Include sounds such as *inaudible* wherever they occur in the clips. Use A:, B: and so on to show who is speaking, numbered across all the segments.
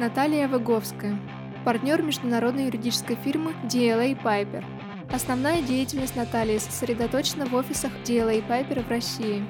A: Наталья Выговская, партнер международной юридической фирмы DLA Piper. Основная деятельность Натальи сосредоточена в офисах DLA Piper в России.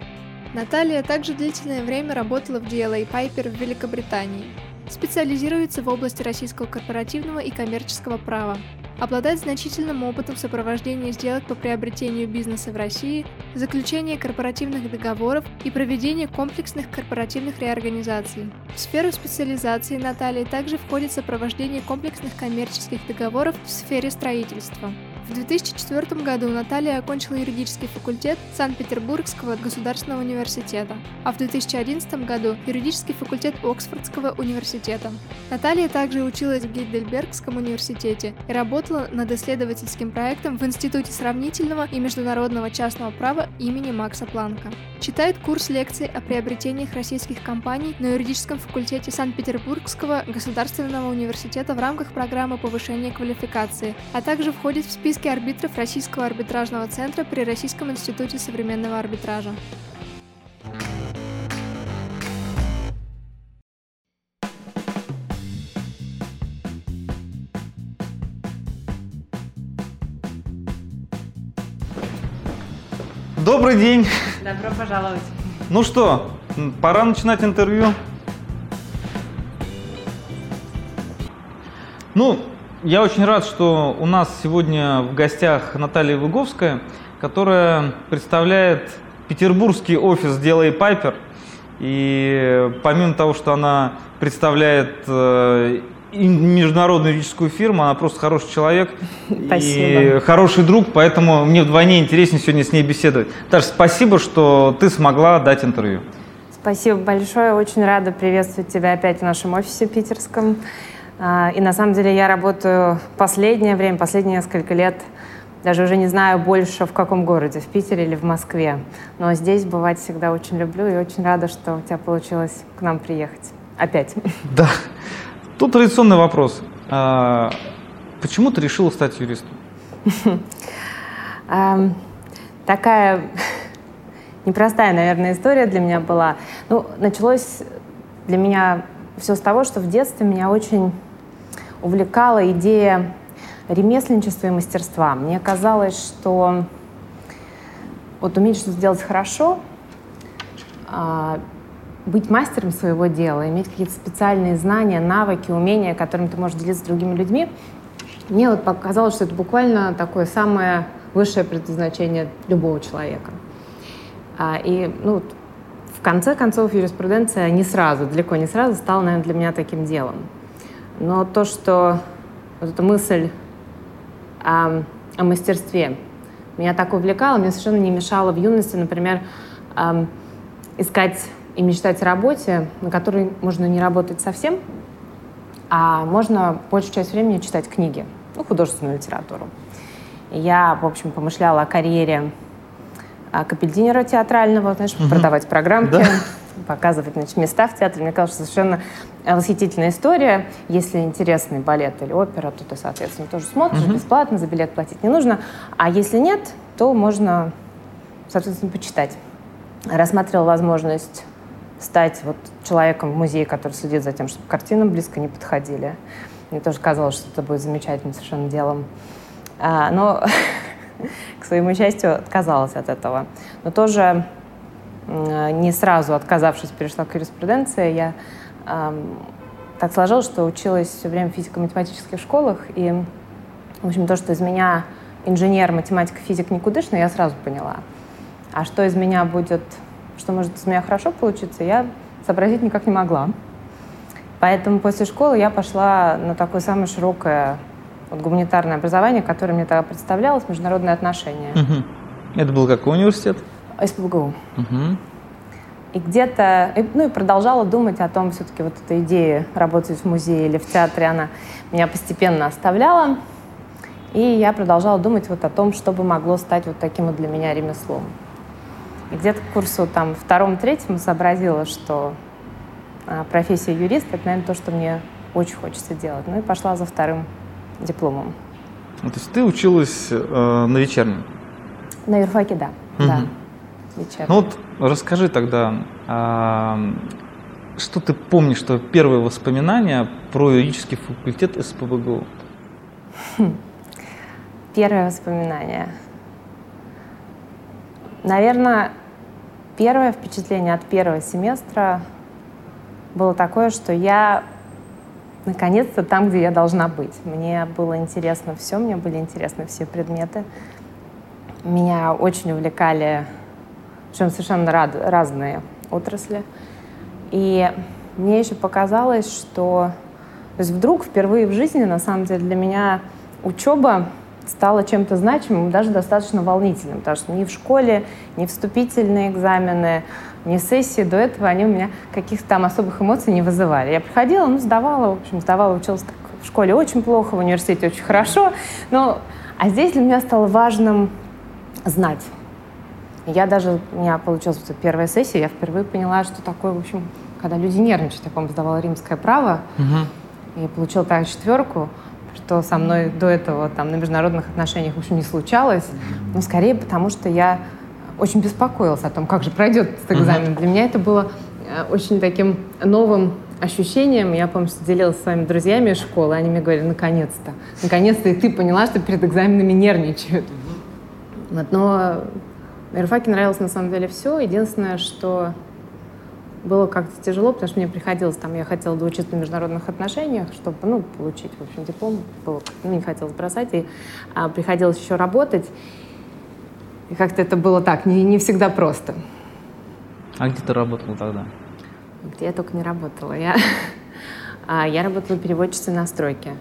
A: Наталья также длительное время работала в DLA Piper в Великобритании. Специализируется в области российского корпоративного и коммерческого права, обладает значительным опытом сопровождения сделок по приобретению бизнеса в России, заключения корпоративных договоров и проведения комплексных корпоративных реорганизаций. В сферу специализации Натальи также входит сопровождение комплексных коммерческих договоров в сфере строительства. В 2004 году Наталья окончила юридический факультет Санкт-Петербургского государственного университета, а в 2011 году юридический факультет Оксфордского университета. Наталья также училась в Гейдельбергском университете и работала над исследовательским проектом в Институте сравнительного и международного частного права имени Макса Планка. Читает курс лекций о приобретениях российских компаний на юридическом факультете Санкт-Петербургского государственного университета в рамках программы повышения квалификации, а также входит в списки арбитров Российского арбитражного центра при Российском институте современного арбитража.
B: Добрый день.
C: Добро пожаловать.
B: Ну что, пора начинать интервью. Ну, я очень рад, что у нас сегодня в гостях Наталья Выговская, которая представляет петербургский офис «Делай Пайпер». И помимо того, что она представляет э, международную юридическую фирму, она просто хороший человек
C: спасибо.
B: и хороший друг, поэтому мне вдвойне интереснее сегодня с ней беседовать. Таша, спасибо, что ты смогла дать интервью.
C: Спасибо большое, очень рада приветствовать тебя опять в нашем офисе питерском. А, и на самом деле я работаю последнее время, последние несколько лет, даже уже не знаю больше в каком городе, в Питере или в Москве. Но здесь бывать всегда очень люблю и очень рада, что у тебя получилось к нам приехать. Опять. *laughs*
B: Да. Тут традиционный вопрос. А, почему ты решила стать юристом? *laughs*
C: Такая *laughs* непростая, наверное, история для меня была. Ну, началось для меня все с того, что в детстве меня очень увлекала идея ремесленничества и мастерства. Мне казалось, что вот уметь что-то сделать хорошо, а, быть мастером своего дела, иметь какие-то специальные знания, навыки, умения, которыми ты можешь делиться с другими людьми, мне вот показалось, что это буквально такое самое высшее предназначение любого человека. А, и ну, в конце концов юриспруденция не сразу, далеко не сразу стала, наверное, для меня таким делом. Но то, что вот эта мысль о, о мастерстве меня так увлекала, мне совершенно не мешало в юности, например, э, искать и мечтать о работе, на которой можно не работать совсем, а можно большую часть времени читать книги, ну, художественную литературу. Я, в общем, помышляла о карьере капельдинера театрального, знаешь, угу. продавать программки. Да *laughs* показывать значит, места в театре. Мне кажется, совершенно восхитительная история. Если интересный балет или опера, то ты, соответственно, тоже смотришь mm-hmm. бесплатно, за билет платить не нужно. А если нет, то можно, соответственно, почитать. Рассматривала возможность стать вот человеком в музее, который следит за тем, чтобы картинам близко не подходили. Мне тоже казалось, что это будет замечательным совершенно делом. А, но, *laughs* к своему счастью, отказалась от этого. Но тоже не сразу отказавшись, перешла к юриспруденции. Я э, так сложилось, что училась все время в физико-математических школах, и, в общем, то, что из меня инженер, математик, физик никудышный, я сразу поняла. А что из меня будет, что может из меня хорошо получиться, я сообразить никак не могла. Поэтому после школы я пошла на такое самое широкое вот, гуманитарное образование, которое мне тогда представлялось, международные отношения.
B: Угу. Это был какой университет?
C: СПБГУ. Угу. И где-то, ну и продолжала думать о том, все-таки вот эта идея работать в музее или в театре, она меня постепенно оставляла. И я продолжала думать вот о том, что бы могло стать вот таким вот для меня ремеслом. И где-то к курсу там втором-третьем сообразила, что а, профессия юриста — это, наверное, то, что мне очень хочется делать. Ну и пошла за вторым дипломом.
B: То есть ты училась э, на вечернем?
C: На юрфаке, да. Угу. да
B: вечерний. Ну вот расскажи тогда, а, что ты помнишь, что первые воспоминания про юридический факультет СПБГУ?
C: Хм. Первое воспоминание. Наверное, первое впечатление от первого семестра было такое, что я наконец-то там, где я должна быть. Мне было интересно все, мне были интересны все предметы. Меня очень увлекали, причем совершенно рад, разные отрасли. И мне еще показалось, что то есть вдруг впервые в жизни, на самом деле, для меня учеба стала чем-то значимым, даже достаточно волнительным, потому что ни в школе, ни вступительные экзамены, ни сессии до этого они у меня каких-то там особых эмоций не вызывали. Я приходила, ну, сдавала, в общем, сдавала, училась так, в школе очень плохо, в университете очень хорошо, но, а здесь для меня стало важным знать. Я даже, у меня получилась первая сессия, я впервые поняла, что такое, в общем, когда люди нервничают. Я, помню, сдавала римское право, угу. и получила так четверку, что со мной до этого там на международных отношениях, в общем, не случалось, но скорее потому, что я очень беспокоилась о том, как же пройдет этот экзамен. Для меня это было э, очень таким новым ощущением. Я, помню, что делилась с своими друзьями из школы, они мне говорили, наконец-то, наконец-то и ты поняла, что перед экзаменами нервничают. Вот, но на юрфаке нравилось на самом деле все. Единственное, что было как-то тяжело, потому что мне приходилось там, я хотела доучиться на международных отношениях, чтобы, ну, получить, в общем, диплом, было, ну, не хотелось бросать, и а, приходилось еще работать, и как-то это было так, не, не всегда просто.
B: А где ты работала тогда?
C: Где я только не работала. Я, *laughs* а, я работала переводчицей на стройке.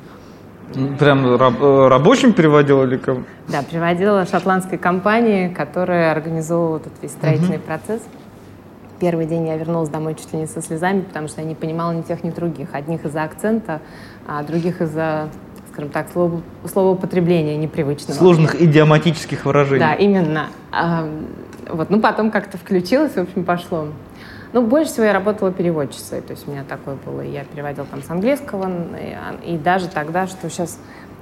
B: Прям раб, э, рабочим переводила или кому?
C: Да, переводила шотландской компании, которая организовывала этот весь строительный uh-huh. процесс. Первый день я вернулась домой чуть ли не со слезами, потому что я не понимала ни тех, ни других. Одних из-за акцента, а других из-за, скажем так, слов, словоупотребления непривычного.
B: Сложных идиоматических выражений.
C: Да, именно. А, вот, ну, потом как-то включилось, в общем, пошло. Ну, больше всего я работала переводчицей, то есть у меня такое было. Я переводила там с английского, и, и даже тогда, что сейчас,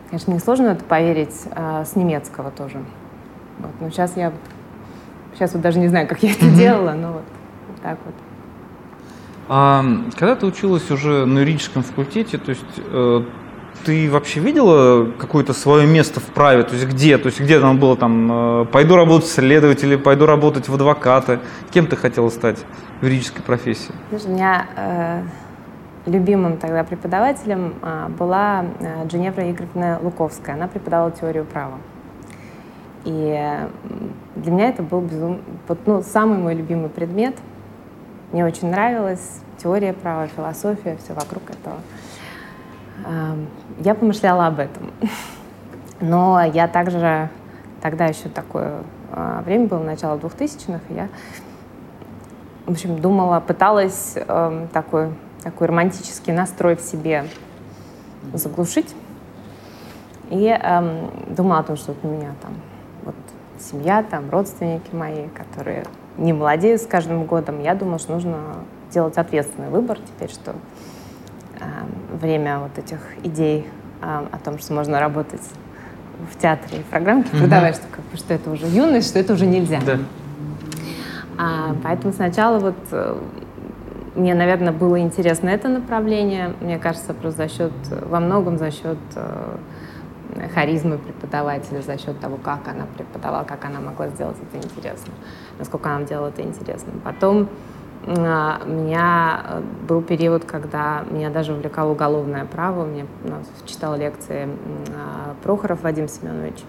C: конечно, не сложно это поверить, а, с немецкого тоже. Вот, но сейчас я, сейчас вот даже не знаю, как я это делала, но вот так вот.
B: А когда ты училась уже на юридическом факультете, то есть э, ты вообще видела какое-то свое место в праве? То есть где? То есть где там было там, э, пойду работать следователем, пойду работать в адвокаты? Кем ты хотела стать в юридической профессии?
C: Знаешь, у меня э, любимым тогда преподавателем э, была э, Дженевра Игоревна Луковская. Она преподавала теорию права. И для меня это был безум... вот, ну, самый мой любимый предмет – мне очень нравилась теория права, философия, все вокруг этого. Я помышляла об этом. *laughs* Но я также, тогда еще такое а, время было, начало 2000-х, я, в общем, думала, пыталась э, такой, такой романтический настрой в себе заглушить. И э, думала о том, что у меня там вот семья, там родственники мои, которые не молодеют с каждым годом. Я думаю, что нужно делать ответственный выбор теперь, что э, время вот этих идей э, о том, что можно работать в театре и программки mm-hmm. продавать, что, как бы, что это уже юность, что это уже нельзя. Да. А, поэтому сначала вот э, мне, наверное, было интересно это направление. Мне кажется, просто за счет, во многом за счет э, харизмы преподавателя, за счет того, как она преподавала, как она могла сделать это интересно, насколько она делала это интересным. Потом а, у меня э, был период, когда меня даже увлекало уголовное право. Мне читал лекции а, Прохоров Вадим Семенович.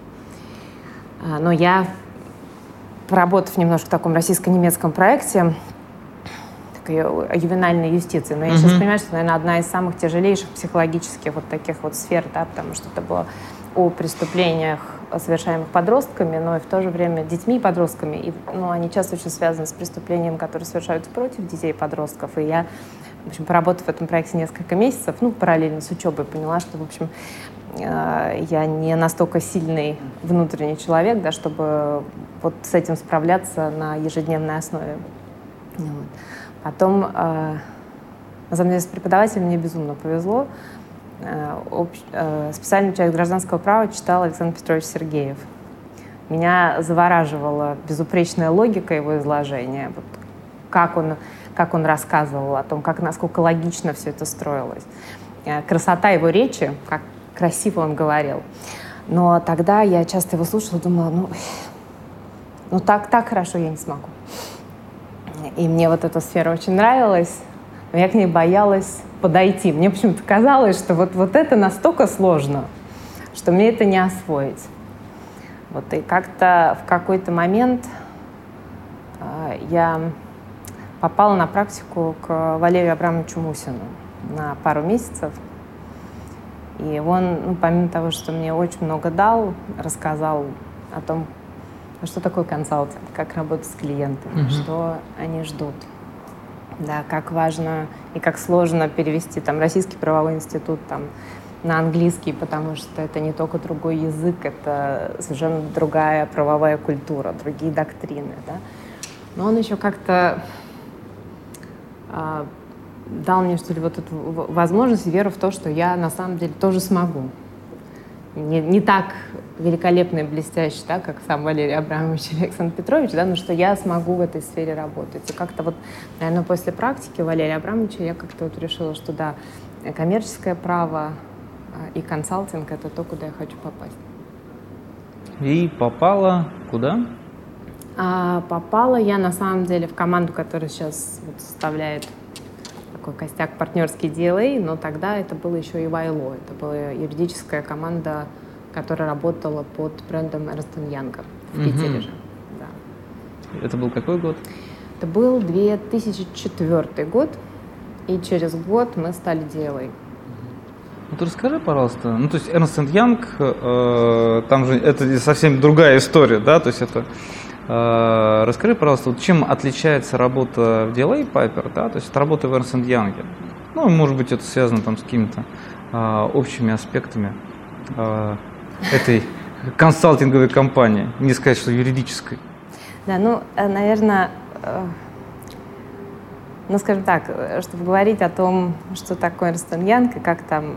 C: А, но я, поработав немножко в таком российско-немецком проекте, ювенальной юстиции. Но я mm-hmm. сейчас понимаю, что, наверное, одна из самых тяжелейших психологических вот таких вот сфер, да, потому что это было о преступлениях, совершаемых подростками, но и в то же время детьми и подростками. И, ну, они часто очень связаны с преступлениями, которые совершаются против детей и подростков. И я, в общем, поработав в этом проекте несколько месяцев, ну, параллельно с учебой, поняла, что, в общем, э, я не настолько сильный внутренний человек, да, чтобы вот с этим справляться на ежедневной основе. Потом, э, на самом деле, с преподавателем мне безумно повезло. Э, э, специальную часть гражданского права читал Александр Петрович Сергеев. Меня завораживала безупречная логика его изложения. Вот как он как он рассказывал о том, как, насколько логично все это строилось. Э, красота его речи, как красиво он говорил. Но тогда я часто его слушала, думала, ну, ну так, так хорошо я не смогу. И мне вот эта сфера очень нравилась, но я к ней боялась подойти. Мне почему-то казалось, что вот, вот это настолько сложно, что мне это не освоить. Вот и как-то в какой-то э, я попала на практику к Валерию Абрамовичу Мусину на пару месяцев. И он, ну, помимо того, что мне очень много дал, рассказал о том, что такое консалтинг, как работать с клиентами, mm-hmm. что они ждут. Да, как важно и как сложно перевести там российский правовой институт там на английский, потому что это не только другой язык, это совершенно другая правовая культура, другие доктрины, да. Но он еще как-то а, дал мне, что ли, вот эту возможность и веру в то, что я на самом деле тоже смогу. Не, не так великолепно и блестяще, да, как сам Валерий Абрамович или Александр Петрович, да, но что я смогу в этой сфере работать. И как-то вот, наверное, после практики Валерия Абрамовича я как-то вот решила, что да, коммерческое право а, и консалтинг — это то, куда я хочу попасть.
B: И попала куда?
C: А, попала я на самом деле в команду, которая сейчас вот составляет такой костяк партнерский DLA, но тогда это было еще и Вайло. Это была юридическая команда, которая работала под брендом Ernst Young в Питере угу. же.
B: Да. Это был какой год?
C: Это был 2004 год, и через год мы стали DLA.
B: Ну, ты расскажи, пожалуйста, ну, то есть Ernst Young, э, там же это совсем другая история, да, то есть это расскажи, пожалуйста, вот чем отличается работа в DLA Piper, да, то есть от работы в Ernst Young? Ну, может быть, это связано там с какими-то а, общими аспектами а, этой консалтинговой компании, не сказать, что юридической.
C: Да, ну, наверное, ну, скажем так, чтобы говорить о том, что такое Ernst Young и как там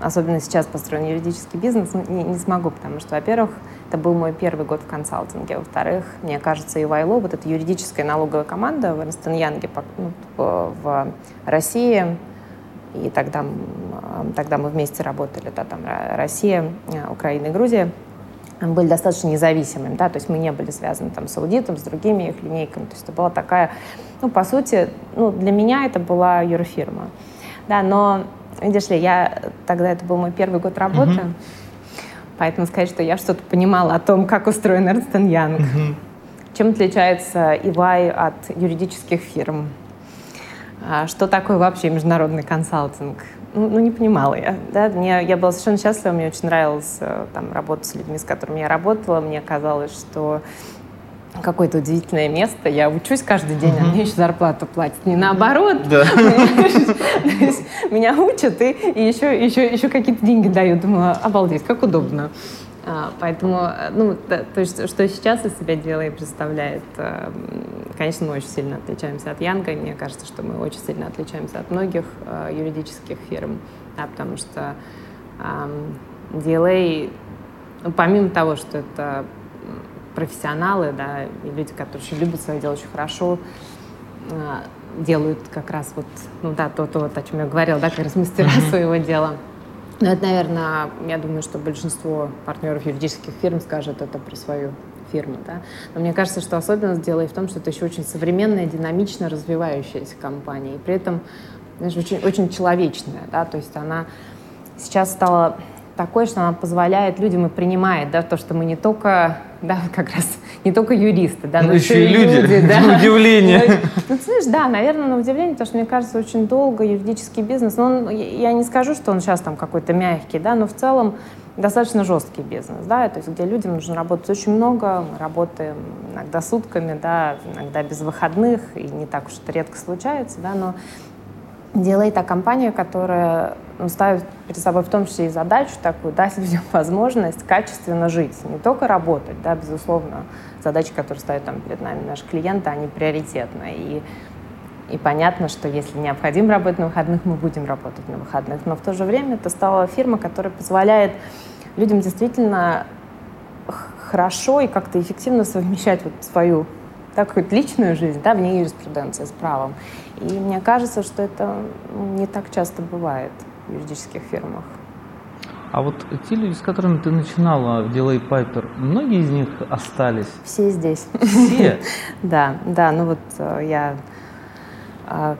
C: особенно сейчас построен юридический бизнес, ну, не, не смогу, потому что, во-первых, это был мой первый год в консалтинге. Во-вторых, мне кажется, и Вайло, вот эта юридическая налоговая команда в Эрнстон Янге ну, в России, и тогда, тогда мы вместе работали, да, там Россия, Украина и Грузия, были достаточно независимыми, да, то есть мы не были связаны там с аудитом, с другими их линейками, то есть это была такая, ну, по сути, ну, для меня это была юрфирма, да, но Видишь ли, я тогда это был мой первый год работы, uh-huh. Поэтому сказать, что я что-то понимала о том, как устроен Young, uh-huh. чем отличается EY от юридических фирм, а, что такое вообще международный консалтинг. Ну, ну не понимала я. Да? Мне, я была совершенно счастлива, мне очень нравилось э, там, работать с людьми, с которыми я работала. Мне казалось, что какое-то удивительное место. Я учусь каждый день, а мне еще зарплату платят. Не наоборот. Да. *laughs* Меня учат и, еще, еще, еще какие-то деньги дают. Думаю, обалдеть, как удобно. А, поэтому, ну, да, то есть, что сейчас из себя делает и представляет, э, конечно, мы очень сильно отличаемся от Янга. Мне кажется, что мы очень сильно отличаемся от многих э, юридических фирм, да, потому что э, DLA, ну, помимо того, что это профессионалы, да, и люди, которые очень любят свое дело очень хорошо, а, делают как раз вот, ну да, то, то вот, о чем я говорила, да, как раз мастера своего дела. Но это, наверное, я думаю, что большинство партнеров юридических фирм скажет это про свою фирму, да. Но мне кажется, что особенность дела и в том, что это еще очень современная, динамично развивающаяся компания, и при этом, знаешь, очень, очень человечная, да, то есть она сейчас стала такой, что она позволяет людям и принимает, да, то, что мы не только, да, как раз, не только юристы, да,
B: но, но еще и люди, люди *laughs* да. на удивление.
C: Ну, ну, знаешь, да, наверное, на удивление, потому что, мне кажется, очень долго юридический бизнес, ну, он, я не скажу, что он сейчас там какой-то мягкий, да, но в целом достаточно жесткий бизнес, да, то есть где людям нужно работать очень много, мы работаем иногда сутками, да, иногда без выходных, и не так уж это редко случается, да, но делает та компания, которая ну, ставит перед собой в том числе и задачу такую, дать людям *laughs* возможность качественно жить, не только работать, да, безусловно, задачи, которые ставят там перед нами наши клиенты, они приоритетны. И, и понятно, что если необходимо работать на выходных, мы будем работать на выходных. Но в то же время это стала фирма, которая позволяет людям действительно хорошо и как-то эффективно совмещать вот свою так хоть личную жизнь, да, вне юриспруденции с правом. И мне кажется, что это не так часто бывает в юридических фирмах.
B: А вот те люди, с которыми ты начинала в Делай Пайпер, многие из них остались?
C: Все здесь.
B: Все? *laughs*
C: Да, да. Ну вот э, я а,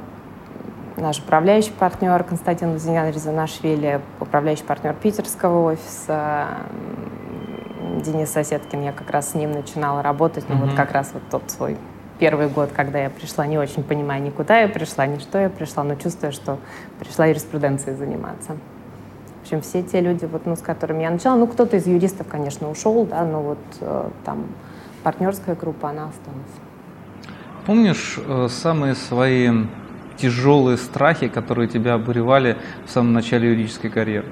C: наш управляющий партнер Константин Лузинян Резанашвили, управляющий партнер питерского офиса, Денис Соседкин, я как раз с ним начинала работать, ну mm-hmm. вот как раз вот тот свой первый год, когда я пришла, не очень понимая, никуда я пришла, ни что я пришла, но чувствуя, что пришла юриспруденцией заниматься. В общем, все те люди, вот, ну, с которыми я начала, ну, кто-то из юристов, конечно, ушел, да, но вот э, там партнерская группа, она осталась.
B: Помнишь э, самые свои тяжелые страхи, которые тебя обуревали в самом начале юридической карьеры?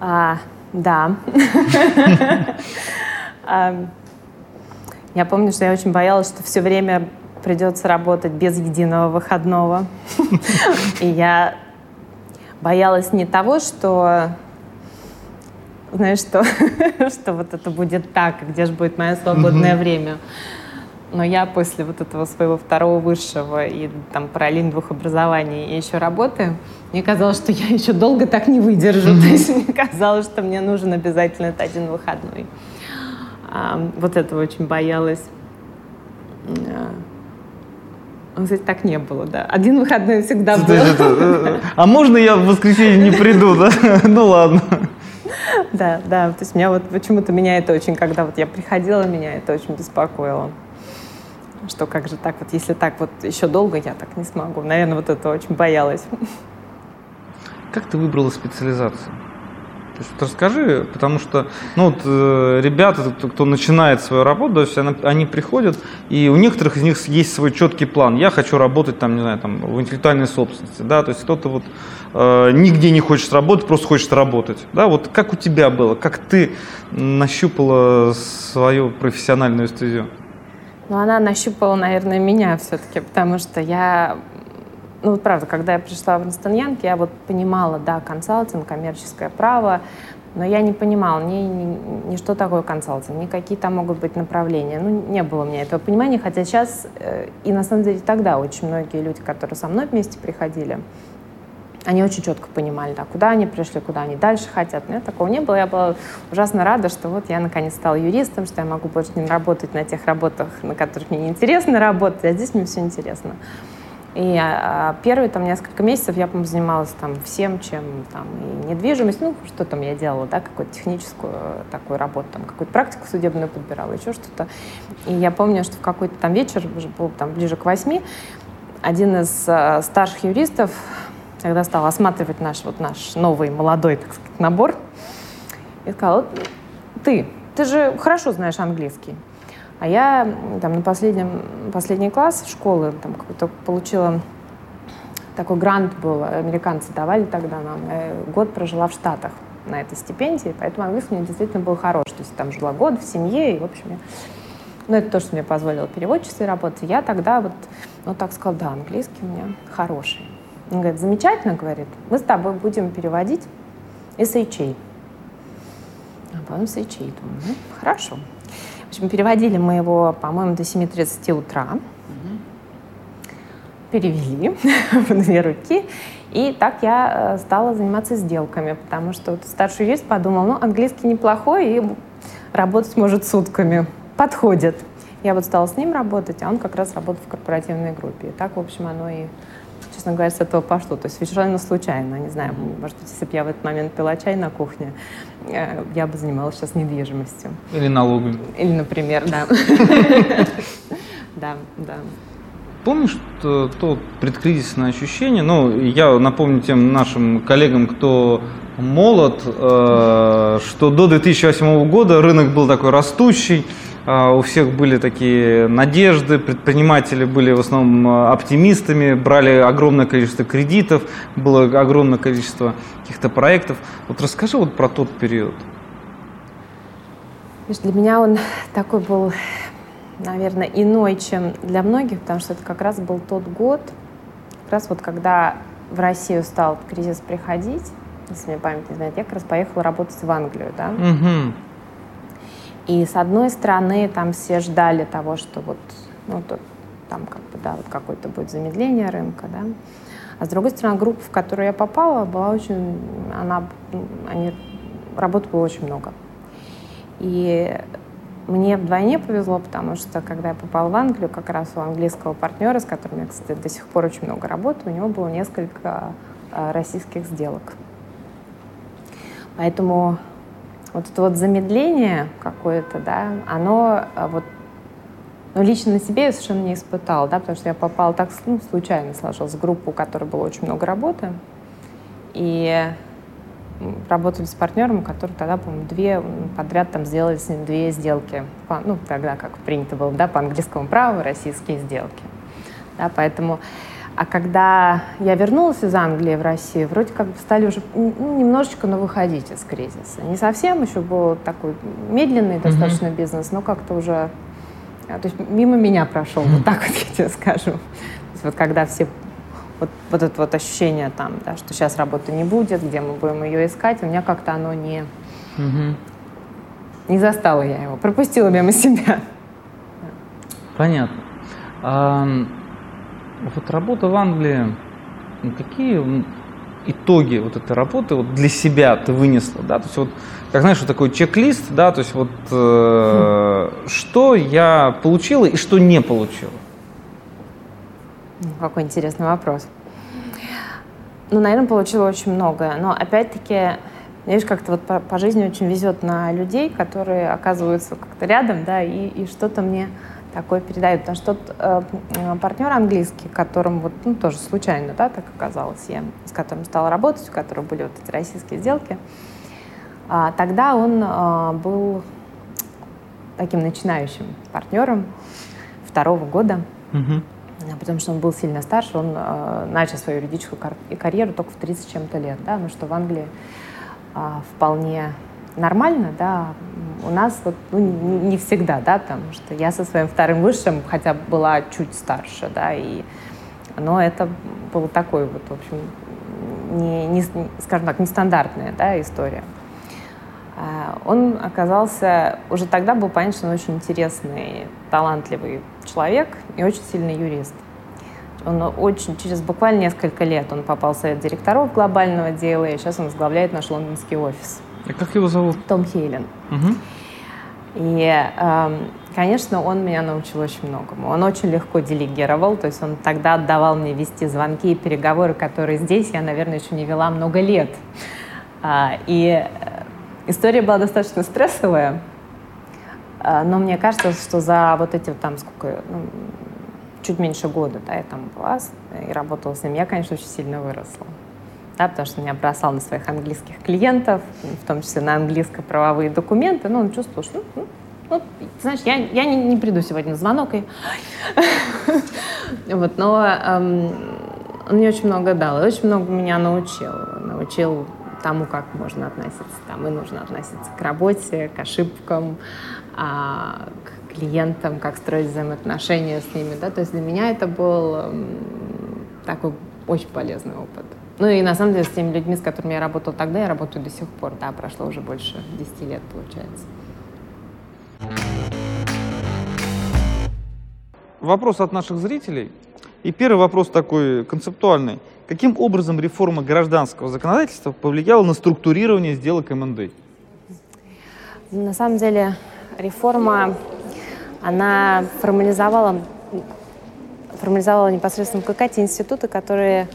C: А, да. *laughs* Я помню, что я очень боялась, что все время придется работать без единого выходного. И я боялась не того, что знаешь, что, *laughs* что вот это будет так, где же будет мое свободное время. Но я после вот этого своего второго высшего и там параллельно двух образований и еще работы, мне казалось, что я еще долго так не выдержу. Mm-hmm. То есть мне казалось, что мне нужен обязательно этот один выходной. Вот этого очень боялась. А, кстати, так не было, да. Один выходной всегда был. Э,
B: а можно я в воскресенье не приду, да? *laughs* Ну ладно.
C: Да, да. То есть меня вот почему-то меня это очень, когда вот я приходила, меня это очень беспокоило что как же так вот, если так вот еще долго, я так не смогу. Наверное, вот это очень боялась.
B: Как ты выбрала специализацию? То есть, расскажи, потому что ну, вот, э, ребята, кто, начинает свою работу, то есть, они, они приходят, и у некоторых из них есть свой четкий план. Я хочу работать там, не знаю, там, в интеллектуальной собственности. Да? То есть кто-то вот, э, нигде не хочет работать, просто хочет работать. Да? Вот как у тебя было? Как ты нащупала свою профессиональную стезю?
C: Ну, она нащупала, наверное, меня все-таки, потому что я ну, вот правда, когда я пришла в Инстон Янг, я вот понимала, да, консалтинг, коммерческое право, но я не понимала ни, ни, ни что такое консалтинг, ни какие там могут быть направления. Ну, не было у меня этого понимания, хотя сейчас, э, и на самом деле тогда очень многие люди, которые со мной вместе приходили, они очень четко понимали, да, куда они пришли, куда они дальше хотят. Нет, такого не было. Я была ужасно рада, что вот я наконец стала юристом, что я могу больше не работать на тех работах, на которых мне неинтересно работать, а здесь мне все интересно. И а, первые там несколько месяцев я, по занималась там всем, чем там и недвижимость, ну, что там я делала, да, какую-то техническую такую работу, там, какую-то практику судебную подбирала, еще что-то. И я помню, что в какой-то там вечер, уже был там ближе к восьми, один из э, старших юристов тогда стал осматривать наш, вот наш новый, молодой, так сказать, набор, и сказал, ты, ты же хорошо знаешь английский. А я там на последнем, последний класс школы там какой-то получила такой грант был, американцы давали тогда нам. Я год прожила в Штатах на этой стипендии, поэтому английский у меня действительно был хорош. То есть там жила год в семье, и, в общем, я... ну, это то, что мне позволило переводчицей работать. Я тогда вот, ну, так сказала, да, английский у меня хороший. Он говорит, замечательно, говорит, мы с тобой будем переводить SHA. А потом SHA, думаю, ну, хорошо. В общем, переводили мы его, по-моему, до 7.30 утра. Перевели *laughs* в две руки. И так я э, стала заниматься сделками, потому что вот старший юрист подумал, ну, английский неплохой и работать может сутками. Подходит. Я вот стала с ним работать, а он как раз работал в корпоративной группе. И так, в общем, оно и честно говоря, с этого пошло. То есть совершенно случайно, не знаю, может быть, если бы я в этот момент пила чай на кухне, э, я бы занималась сейчас недвижимостью.
B: Или налогами.
C: Или, например, да. Да, да.
B: Помнишь то, то предкризисное ощущение? Ну, я напомню тем нашим коллегам, кто молод, э, что до 2008 года рынок был такой растущий, у всех были такие надежды, предприниматели были в основном а, оптимистами, брали огромное количество кредитов, было огромное количество каких-то проектов. Вот расскажи вот про тот период.
C: Для меня он такой был, наверное, иной, чем для многих, потому что это как раз был тот год, как раз вот когда в Россию стал кризис приходить, если мне память не знает, я как раз поехала работать в Англию, да.
B: Угу.
C: И с одной стороны, там все ждали того, что вот, ну, то, там как бы, да, вот какое-то будет замедление рынка, да. А с другой стороны, группа, в которую я попала, была очень, она, они, работы было очень много. И мне вдвойне повезло, потому что когда я попала в Англию, как раз у английского партнера, с которым я, кстати, до сих пор очень много работаю, у него было несколько э, российских сделок. Поэтому вот это вот замедление какое-то, да, оно э, вот ну, лично на себе я совершенно не испытала, да, потому что я попала так ну, случайно сложилась в группу, у которой было очень много работы. И работали с партнером, который тогда, по-моему, две подряд там сделали с ним две сделки. По, ну, тогда, как принято было, да, по английскому праву, российские сделки. Да, поэтому а когда я вернулась из Англии в Россию, вроде как бы стали уже ну, немножечко, но выходить из кризиса. Не совсем, еще был такой медленный достаточно mm-hmm. бизнес, но как-то уже... А, то есть мимо меня прошел, mm-hmm. вот так вот *laughs* я тебе скажу. То есть вот когда все... Вот, вот это вот ощущение там, да, что сейчас работы не будет, где мы будем ее искать, у меня как-то оно не... Mm-hmm. Не застала я его, пропустила мимо себя.
B: Понятно. Вот работа в Англии, какие итоги вот этой работы вот для себя ты вынесла, да, то есть вот, как знаешь, вот такой чек-лист, да, то есть вот э, что я получила и что не получила?
C: Ну, какой интересный вопрос. Ну, наверное, получила очень многое, но опять-таки Видишь, как-то вот по, по жизни очень везет на людей, которые оказываются как-то рядом, да, и, и что-то мне такое передают. Потому что тот э, партнер английский, которым вот, ну, тоже случайно, да, так оказалось, я с которым стала работать, у которого были вот эти российские сделки, а, тогда он а, был таким начинающим партнером второго года, угу. потому что он был сильно старше, он а, начал свою юридическую карьеру только в 30 чем-то лет, да, ну что в Англии а, вполне нормально, да, у нас вот ну, не, всегда, да, потому что я со своим вторым высшим хотя бы была чуть старше, да, и, но это был такой вот, в общем, не, не, скажем так, нестандартная, да, история. А, он оказался, уже тогда был понятно, что он очень интересный, талантливый человек и очень сильный юрист. Он очень, через буквально несколько лет он попал в совет директоров глобального дела, и сейчас он возглавляет наш лондонский офис.
B: А как его зовут?
C: Том Хейлен. Угу. И, эм, конечно, он меня научил очень многому. Он очень легко делегировал, то есть он тогда отдавал мне вести звонки и переговоры, которые здесь я, наверное, еще не вела много лет. А, и э, история была достаточно стрессовая, а, но мне кажется, что за вот эти там сколько, ну, чуть меньше года, да, я там была и работала с ним, я, конечно, очень сильно выросла да, потому что меня бросал на своих английских клиентов, в том числе на английско-правовые документы, ну, он чувствовал, что, ну, ну знаешь, я, я не, не приду сегодня на звонок, и... вот, но эм, он мне очень много дал, и очень много меня научил, научил тому, как можно относиться, там, и нужно относиться к работе, к ошибкам, а, к клиентам, как строить взаимоотношения с ними, да, то есть для меня это был эм, такой очень полезный опыт. Ну и на самом деле с теми людьми, с которыми я работала тогда, я работаю до сих пор. Да, прошло уже больше 10 лет, получается.
B: Вопрос от наших зрителей. И первый вопрос такой концептуальный. Каким образом реформа гражданского законодательства повлияла на структурирование сделок МНД?
C: На самом деле реформа, она формализовала, формализовала непосредственно КК те институты, которые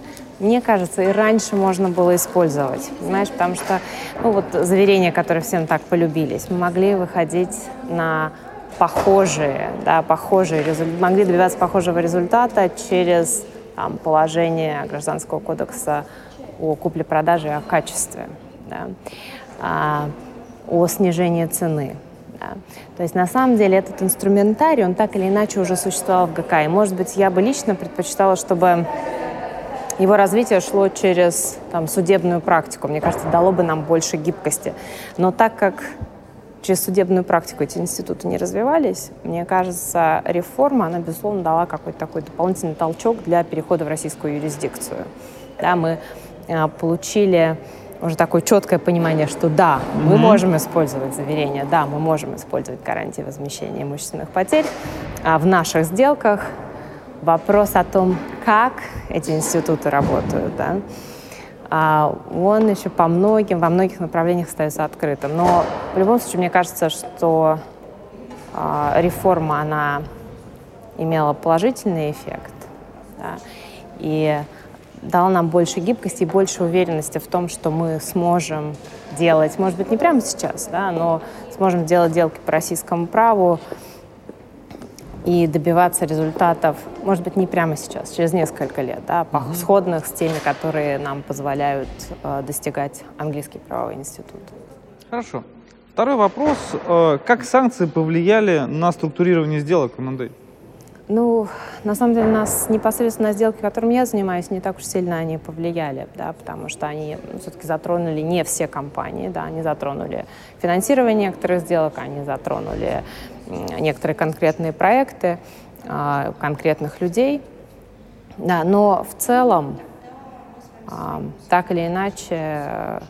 C: мне кажется, и раньше можно было использовать, понимаешь, потому что, ну вот заверения, которые всем так полюбились, мы могли выходить на похожие, да, похожие результаты, могли добиваться похожего результата через там, положение Гражданского кодекса о купле-продаже и о качестве, да, а, о снижении цены. Да. То есть на самом деле этот инструментарий, он так или иначе уже существовал в ГК. И, может быть, я бы лично предпочитала, чтобы его развитие шло через там, судебную практику. Мне кажется, дало бы нам больше гибкости. Но так как через судебную практику эти институты не развивались, мне кажется, реформа, она, безусловно, дала какой-то такой дополнительный толчок для перехода в российскую юрисдикцию. Да, мы э, получили уже такое четкое понимание, что да, мы mm-hmm. можем использовать заверения, да, мы можем использовать гарантии возмещения имущественных потерь. А в наших сделках вопрос о том, как эти институты работают, да, а он еще по многим, во многих направлениях остается открытым. Но в любом случае, мне кажется, что а, реформа, она имела положительный эффект. Да, и дала нам больше гибкости и больше уверенности в том, что мы сможем делать, может быть, не прямо сейчас, да, но сможем делать сделки по российскому праву и добиваться результатов, может быть, не прямо сейчас, через несколько лет, да, угу. сходных с теми, которые нам позволяют э, достигать английский правовой институт.
B: Хорошо. Второй вопрос. Э, как санкции повлияли на структурирование сделок в МНД?
C: Ну, на самом деле, нас непосредственно на сделки, которым я занимаюсь, не так уж сильно они повлияли, да, потому что они ну, все-таки затронули не все компании, да, они затронули финансирование некоторых сделок, они затронули некоторые конкретные проекты, а, конкретных людей, да, но в целом, а, так или иначе,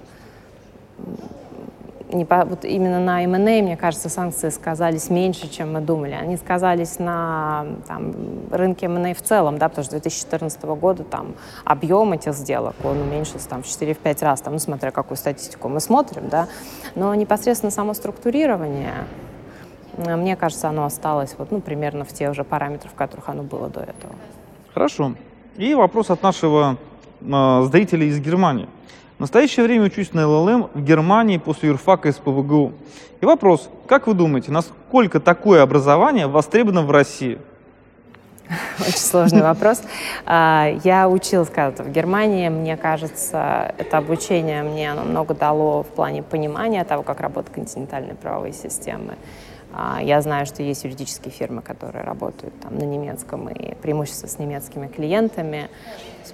C: не по, вот именно на M&A, мне кажется, санкции сказались меньше, чем мы думали. Они сказались на там, рынке M&A в целом, да, потому что с 2014 года там объем этих сделок, он уменьшился там, в 4-5 раз, там, ну, смотря какую статистику мы смотрим, да, но непосредственно само структурирование, мне кажется, оно осталось вот, ну, примерно в тех же параметрах, в которых оно было до этого.
B: Хорошо. И вопрос от нашего э, зрителя из Германии. В настоящее время учусь на ЛЛМ в Германии после юрфака из ПВГУ. И вопрос, как вы думаете, насколько такое образование востребовано в России? *laughs*
C: Очень сложный вопрос. А, я училась когда-то в Германии. Мне кажется, это обучение мне оно много дало в плане понимания того, как работают континентальные правовые системы. А, я знаю, что есть юридические фирмы, которые работают там на немецком и преимущество с немецкими клиентами.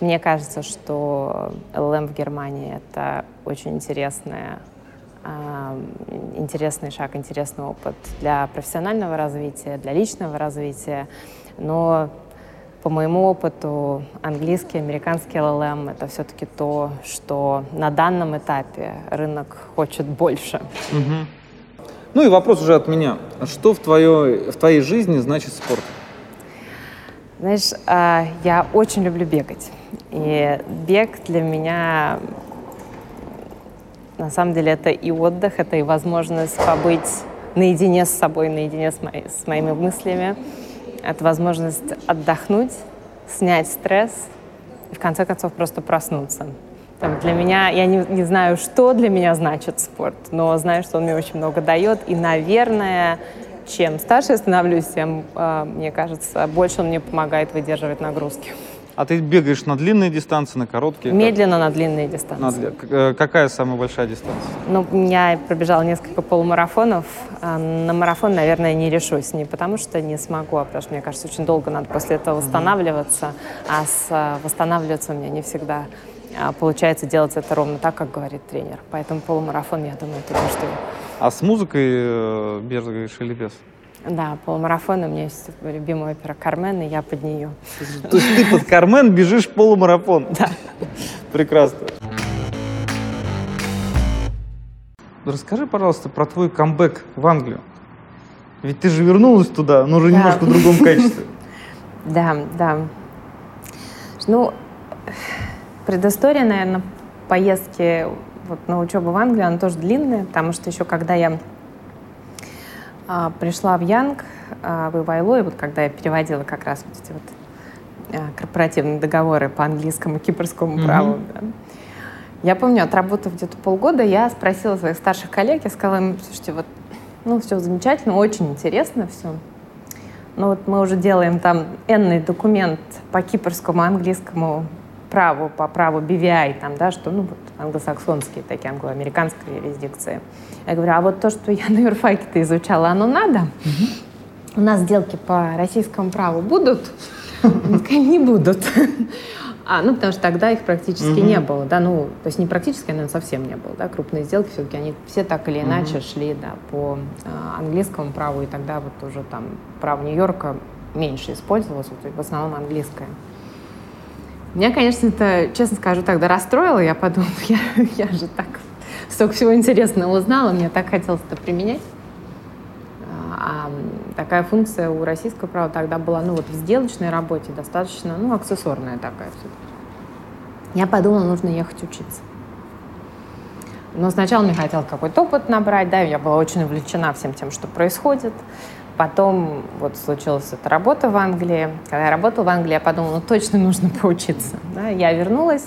C: Мне кажется, что LLM в Германии — это очень интересная интересный шаг, интересный опыт для профессионального развития, для личного развития. Но по моему опыту английский, американский LLM — это все-таки то, что на данном этапе рынок хочет больше.
B: Угу. Ну и вопрос уже от меня. Что в, твоей в твоей жизни значит спорт?
C: Знаешь, а, я очень люблю бегать. И бег для меня, на самом деле, это и отдых, это и возможность побыть наедине с собой, наедине с, мои, с моими мыслями. Это возможность отдохнуть, снять стресс и, в конце концов, просто проснуться. Там, для меня, я не, не знаю, что для меня значит спорт, но знаю, что он мне очень много дает. И, наверное, чем старше я становлюсь, тем, э, мне кажется, больше он мне помогает выдерживать нагрузки.
B: А ты бегаешь на длинные дистанции, на короткие?
C: Медленно как? на длинные дистанции.
B: На, э, какая самая большая дистанция?
C: Ну, я пробежала несколько полумарафонов. А на марафон, наверное, не решусь. Не потому что не смогу, а потому что, мне кажется, очень долго надо после этого восстанавливаться. Угу. А с э, восстанавливаться у меня не всегда а получается делать это ровно так, как говорит тренер. Поэтому полумарафон, я думаю, это то, что...
B: А с музыкой э, бегаешь или без?
C: Да, полумарафон, у меня есть любимая опера «Кармен», и я под нее.
B: То есть ты под «Кармен» бежишь полумарафон?
C: Да.
B: Прекрасно. Расскажи, пожалуйста, про твой камбэк в Англию. Ведь ты же вернулась туда, но уже да. немножко в другом качестве. *laughs*
C: Да, да. Ну, предыстория, наверное, поездки вот на учебу в Англию, она тоже длинная, потому что еще когда я а, пришла в Янг, а, в Ивайло, и вот когда я переводила как раз вот эти вот а, корпоративные договоры по английскому и кипрскому mm-hmm. праву, да, я помню, отработав где-то полгода, я спросила своих старших коллег, я сказала им, слушайте, вот, ну, все замечательно, очень интересно все, но вот мы уже делаем там энный документ по кипрскому, английскому праву, по праву BVI, там, да, что, ну, вот, англосаксонские такие, англоамериканские юрисдикции. Я говорю, а вот то, что я на юрфаке-то изучала, оно надо? Угу. У нас сделки по российскому праву будут? Не будут. А, ну, потому что тогда их практически не было, да, ну, то есть не практически, наверное, совсем не было, да, крупные сделки все-таки, они все так или иначе шли, да, по э, английскому праву, и тогда вот уже там право Нью-Йорка меньше использовалось, вот, в основном английское. Меня, конечно, это, честно скажу, тогда расстроило. Я подумала, *laughs* я, я же так столько всего интересного узнала, мне так хотелось это применять. А такая функция у российского права тогда была, ну вот в сделочной работе достаточно, ну, аксессуарная такая все-таки. Я подумала, нужно ехать учиться. Но сначала мне хотелось какой-то опыт набрать, да, я была очень увлечена всем тем, что происходит. Потом вот случилась эта работа в Англии. Когда я работала в Англии, я подумала, ну точно нужно *laughs* поучиться. Да? Я вернулась,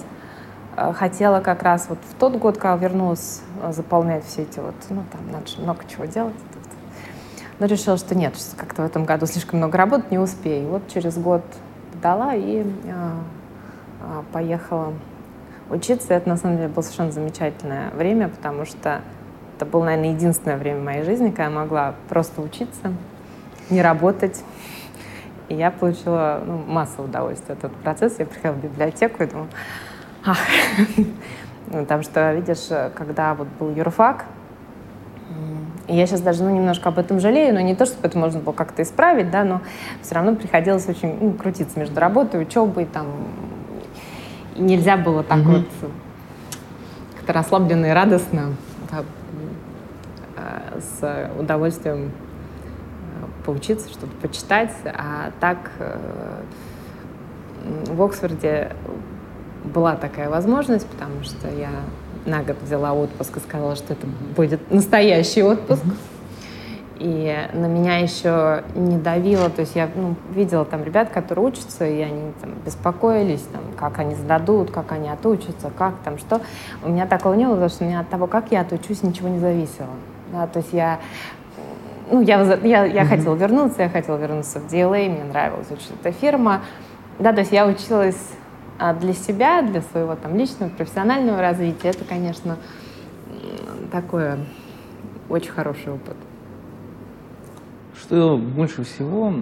C: э, хотела как раз вот в тот год, когда вернулась, э, заполнять все эти вот, ну там надо много чего делать. Но решила, что нет, как-то в этом году слишком много работы, не успею. Вот через год подала и а, поехала учиться. Это на самом деле было совершенно замечательное время, потому что это было, наверное, единственное время в моей жизни, когда я могла просто учиться, не работать. И я получила ну, массу удовольствия от этого процесса. Я приходила в библиотеку и думала, ах, ну, потому что, видишь, когда вот был юрфак, и я сейчас даже ну, немножко об этом жалею, но не то, чтобы это можно было как-то исправить, да, но все равно приходилось очень ну, крутиться между работой, учебой, там, и нельзя было так mm-hmm. вот как-то расслабленно и радостно да, э, с удовольствием поучиться, что-то почитать, а так э, в Оксфорде была такая возможность, потому что я на год взяла отпуск и сказала, что это будет настоящий отпуск. И на меня еще не давило, то есть я ну, видела там ребят, которые учатся, и они там беспокоились, там, как они сдадут, как они отучатся, как там, что. У меня такого не было, потому что у меня от того, как я отучусь, ничего не зависело. Да, то есть я ну, я, я, я mm-hmm. хотела вернуться, я хотела вернуться в DLA, мне нравилась очень эта фирма. Да, то есть я училась а для себя, для своего там личного, профессионального развития, это, конечно, такой очень хороший опыт.
B: Что больше всего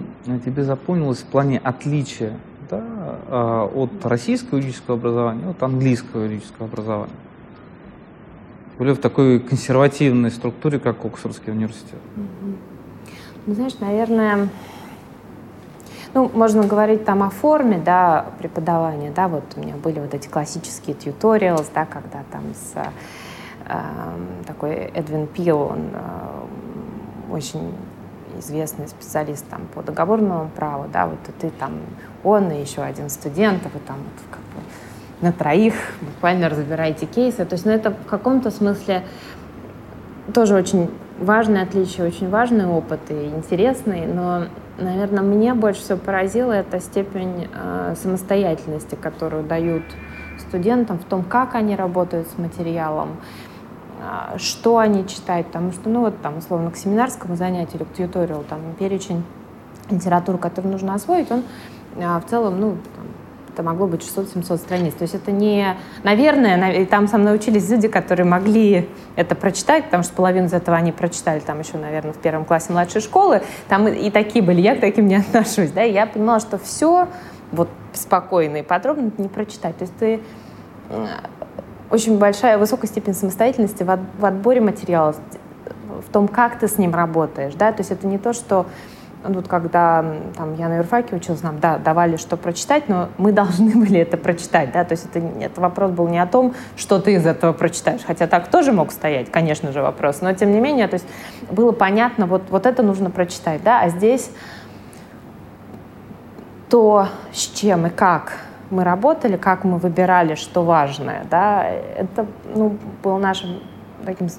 B: тебе запомнилось в плане отличия да, а, от российского юридического образования, от английского юридического образования? Были в такой консервативной структуре, как Оксфордский университет.
C: Ну, знаешь, наверное, ну, можно говорить там о форме, да, преподавания, да, вот у меня были вот эти классические tutorials, да, когда там с э, такой Эдвин Пил, он э, очень известный специалист там по договорному праву, да, вот и ты там, он и еще один студент, а вы там вот как бы на троих буквально разбираете кейсы, то есть, ну, это в каком-то смысле тоже очень важное отличие, очень важный опыт и интересный, но Наверное, мне больше всего поразило это степень э, самостоятельности, которую дают студентам в том, как они работают с материалом, э, что они читают, потому что, ну вот там, условно, к семинарскому занятию или к тьюториалу, там перечень литературы, которую нужно освоить, он э, в целом, ну, там, это могло быть 600-700 страниц. То есть это не... Наверное, там со мной учились люди, которые могли это прочитать, потому что половину из этого они прочитали там еще, наверное, в первом классе младшей школы. Там и, и такие были, я к таким не *laughs* отношусь. Да? И я понимала, что все вот спокойно и подробно не прочитать. То есть ты очень большая, высокая степень самостоятельности в, от, в отборе материала, в том, как ты с ним работаешь. Да? То есть это не то, что вот когда там, я на юрфаке училась, нам да, давали что прочитать, но мы *laughs* должны были это прочитать. Да? То есть это, это вопрос был не о том, что ты из этого прочитаешь. Хотя так тоже мог стоять, конечно же, вопрос. Но тем не менее, то есть было понятно, вот, вот это нужно прочитать. Да? А здесь то, с чем и как мы работали, как мы выбирали, что важное, да, это ну, было нашим таким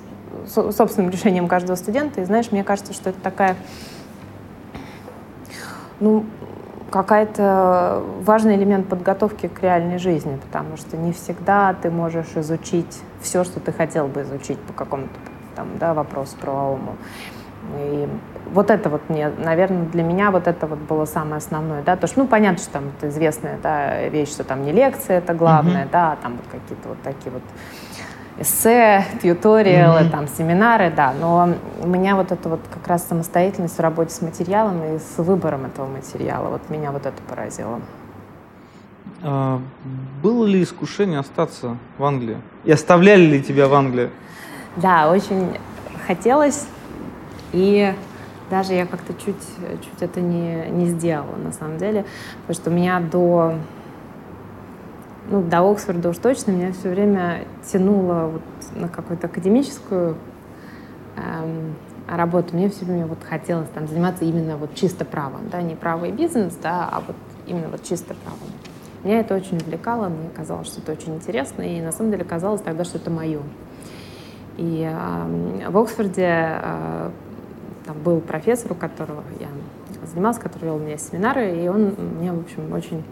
C: собственным решением каждого студента. И знаешь, мне кажется, что это такая ну, какая-то важный элемент подготовки к реальной жизни, потому что не всегда ты можешь изучить все, что ты хотел бы изучить по какому-то там, да, вопросу правовому. И вот это вот мне, наверное, для меня вот это вот было самое основное, да, то что, ну, понятно, что там это известная, да, вещь, что там не лекция, это главное, mm-hmm. да, там вот какие-то вот такие вот эссе, тьюториалы, mm-hmm. там, семинары, да. Но у меня вот это вот как раз самостоятельность в работе с материалом и с выбором этого материала, вот меня вот это поразило.
B: А, было ли искушение остаться в Англии? И оставляли ли тебя в Англии?
C: Да, очень хотелось. И даже я как-то чуть, чуть это не, не сделала, на самом деле. Потому что у меня до ну, до Оксфорда уж точно меня все время тянуло вот на какую-то академическую эм, работу. Мне все время вот хотелось там заниматься именно вот чисто правом, да, не право и бизнес, да, а вот именно вот чисто правом. Меня это очень увлекало, мне казалось, что это очень интересно, и на самом деле казалось тогда, что это мое. И э, в Оксфорде э, там был профессор, у которого я занималась, который вел у меня семинары, и он меня, в общем, очень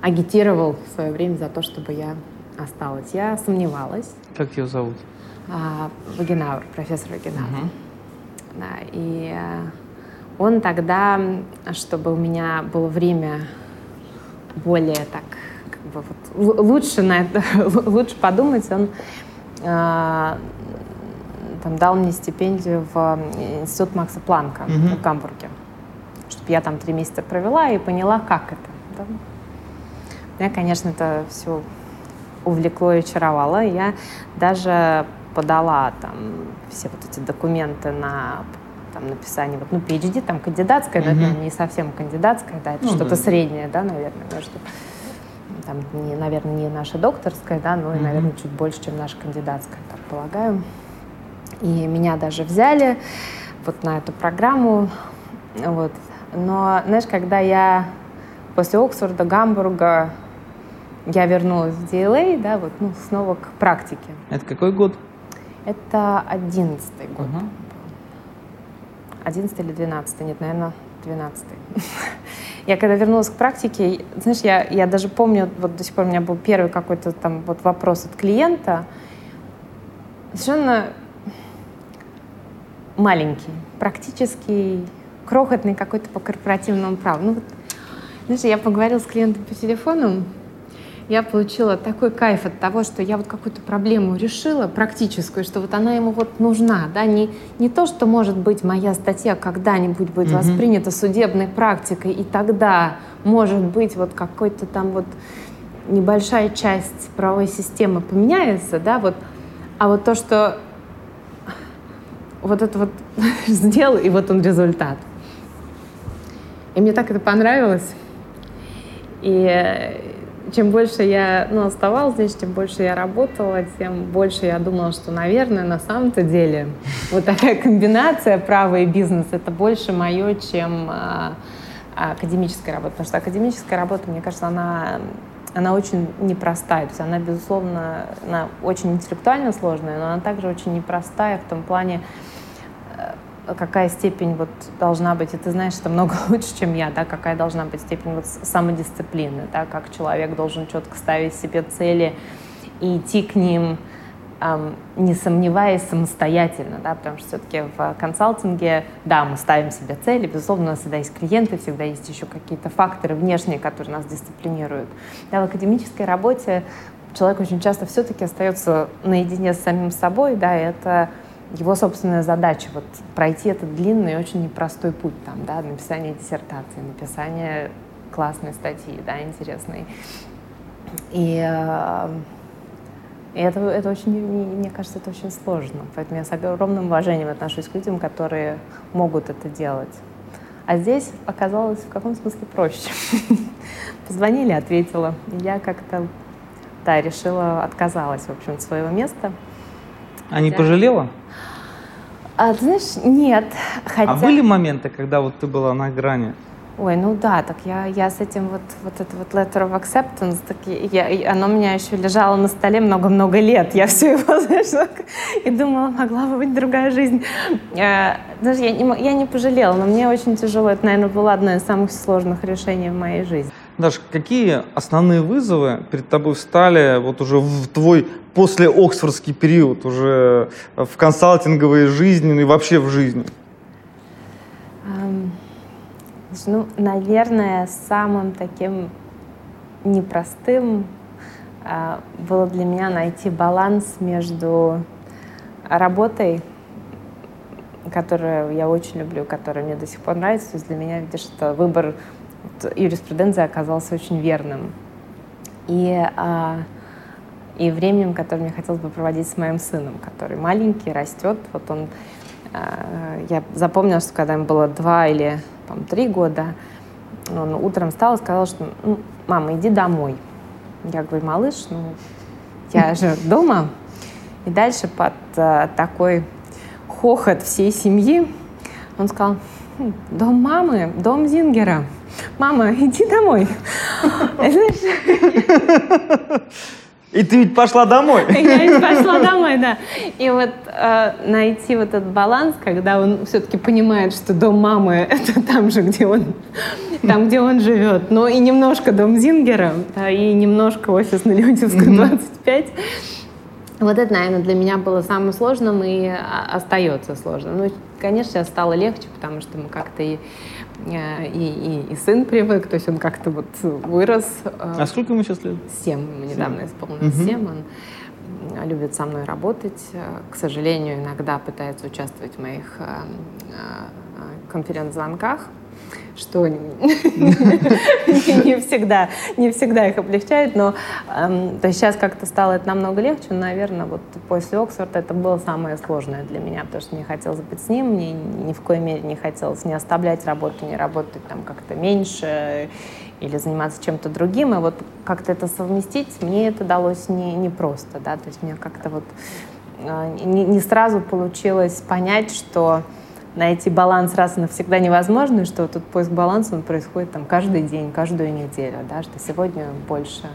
C: агитировал в свое время за то, чтобы я осталась. Я сомневалась.
B: Как его зовут?
C: А, Вагенауэр, профессор Вагенауэр. Угу. Да, и э, он тогда, чтобы у меня было время более так, как бы вот, лучше на это, *laughs* лучше подумать, он э, там, дал мне стипендию в институт Макса Планка угу. в Гамбурге, чтобы я там три месяца провела и поняла, как это. Да? Меня, конечно, это все увлекло и очаровало. Я даже подала там все вот эти документы на там, написание, вот, ну, PhD, там, кандидатская, mm-hmm. но это не совсем кандидатская, да, это ну, что-то да. среднее, да, наверное, между, там, не, наверное, не наша докторская, да, но mm-hmm. и, наверное, чуть больше, чем наша кандидатская, так полагаю. И меня даже взяли вот на эту программу, вот. Но, знаешь, когда я после Оксфорда, Гамбурга, я вернулась в DLA, да, вот, ну, снова к практике.
B: Это какой год?
C: Это одиннадцатый год. Угу. Одиннадцатый или двенадцатый? Нет, наверное, двенадцатый. *laughs* я когда вернулась к практике, знаешь, я, я даже помню, вот до сих пор у меня был первый какой-то там вот вопрос от клиента, совершенно маленький, практически крохотный какой-то по корпоративному праву. Ну, вот, знаешь, я поговорила с клиентом по телефону, я получила такой кайф от того, что я вот какую-то проблему решила практическую, что вот она ему вот нужна, да, не, не то, что может быть моя статья когда-нибудь будет mm-hmm. воспринята судебной практикой, и тогда может быть вот какой-то там вот небольшая часть правовой системы поменяется, да, вот, а вот то, что вот это вот *laughs* сделал, и вот он результат. И мне так это понравилось. И чем больше я ну, оставалась здесь, чем больше я работала, тем больше я думала, что, наверное, на самом-то деле *laughs* вот такая комбинация права и бизнес — это больше мое, чем а, академическая работа. Потому что академическая работа, мне кажется, она, она очень непростая. То есть она, безусловно, она очень интеллектуально сложная, но она также очень непростая в том плане, какая степень вот должна быть, и ты знаешь это много *laughs* лучше, чем я, да, какая должна быть степень вот самодисциплины, да, как человек должен четко ставить себе цели и идти к ним, эм, не сомневаясь самостоятельно, да, потому что все-таки в консалтинге, да, мы ставим себе цели, безусловно, у нас всегда есть клиенты, всегда есть еще какие-то факторы внешние, которые нас дисциплинируют. Да, в академической работе человек очень часто все-таки остается наедине с самим собой, да, и это его собственная задача вот пройти этот длинный и очень непростой путь там, да, написание диссертации, написание классной статьи, да, интересной. И, э, и это, это очень, мне кажется, это очень сложно. Поэтому я с огромным уважением отношусь к людям, которые могут это делать. А здесь оказалось в каком смысле проще. *laughs* Позвонили, ответила. Я как-то, да, решила, отказалась, в общем, от своего места.
B: А не пожалела?
C: А, ты знаешь, нет.
B: Хотя... А были моменты, когда вот ты была на грани?
C: Ой, ну да, так я, я с этим вот, вот это вот letter of acceptance, так я, оно у меня еще лежало на столе много-много лет. Я все его, *laughs* знаешь, и думала, могла бы быть другая жизнь. Я, даже я не, я не пожалела, но мне очень тяжело. Это, наверное, было одно из самых сложных решений в моей жизни.
B: Даш, какие основные вызовы перед тобой встали вот уже в твой после Оксфордский период, уже в консалтинговой жизни ну и вообще в жизни?
C: Ну, наверное, самым таким непростым uh, было для меня найти баланс между работой, которую я очень люблю, которая мне до сих пор нравится. То есть для меня, видишь, это выбор юриспруденция оказался очень верным. И, а, и временем, которое мне хотелось бы проводить с моим сыном, который маленький, растет. Вот он, а, я запомнила, что когда ему было два или там, три года, он утром встал и сказал, что ну, мама, иди домой. Я говорю, малыш, ну, я же дома. И дальше под э, такой хохот всей семьи он сказал, «Хм, дом мамы, дом Зингера. Мама, иди домой.
B: И ты ведь пошла домой.
C: Я ведь пошла домой, да. И вот э, найти вот этот баланс, когда он все-таки понимает, что дом мамы — это там же, где он, там, где он живет, но и немножко дом Зингера, да, и немножко офис на Леонтьевской, 25. Вот это, наверное, для меня было самым сложным и остается сложным. Ну, конечно, сейчас стало легче, потому что мы как-то и и, и, и сын привык, то есть он как-то вот вырос.
B: Э, а сколько ему сейчас лет?
C: Семь, ему недавно исполнилось угу. семь. Он любит со мной работать. Э, к сожалению, иногда пытается участвовать в моих конференц-звонках что *laughs* не всегда, не всегда их облегчает, но эм, то есть сейчас как-то стало это намного легче, но, наверное, вот после Оксфорда это было самое сложное для меня, потому что мне хотелось быть с ним, мне ни в коей мере не хотелось не оставлять работу, не работать там как-то меньше или заниматься чем-то другим, и вот как-то это совместить, мне это далось не, не просто, да, то есть мне как-то вот э, не, не сразу получилось понять, что найти баланс раз и навсегда невозможно, и что этот поиск баланса он происходит там каждый день, каждую неделю, да, что сегодня больше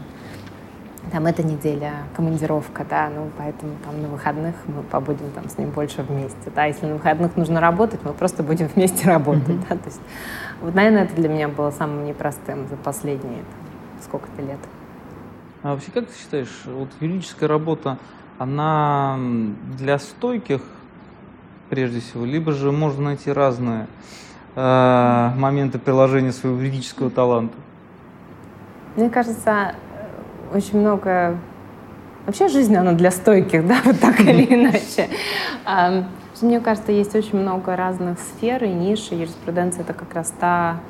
C: там эта неделя командировка, да, ну поэтому там на выходных мы побудем там с ним больше вместе, да, если на выходных нужно работать, мы просто будем *laughs* вместе работать, mm-hmm. да, то есть вот, наверное, это для меня было самым непростым за последние сколько-то лет.
B: А вообще, как ты считаешь, вот юридическая работа, она для стойких прежде всего, либо же можно найти разные э, моменты приложения своего юридического таланта?
C: Мне кажется, очень много... Вообще жизнь, она для стойких, да, *laughs* вот так или иначе. Мне кажется, есть очень много разных сфер и ниш, и юриспруденция — это как раз та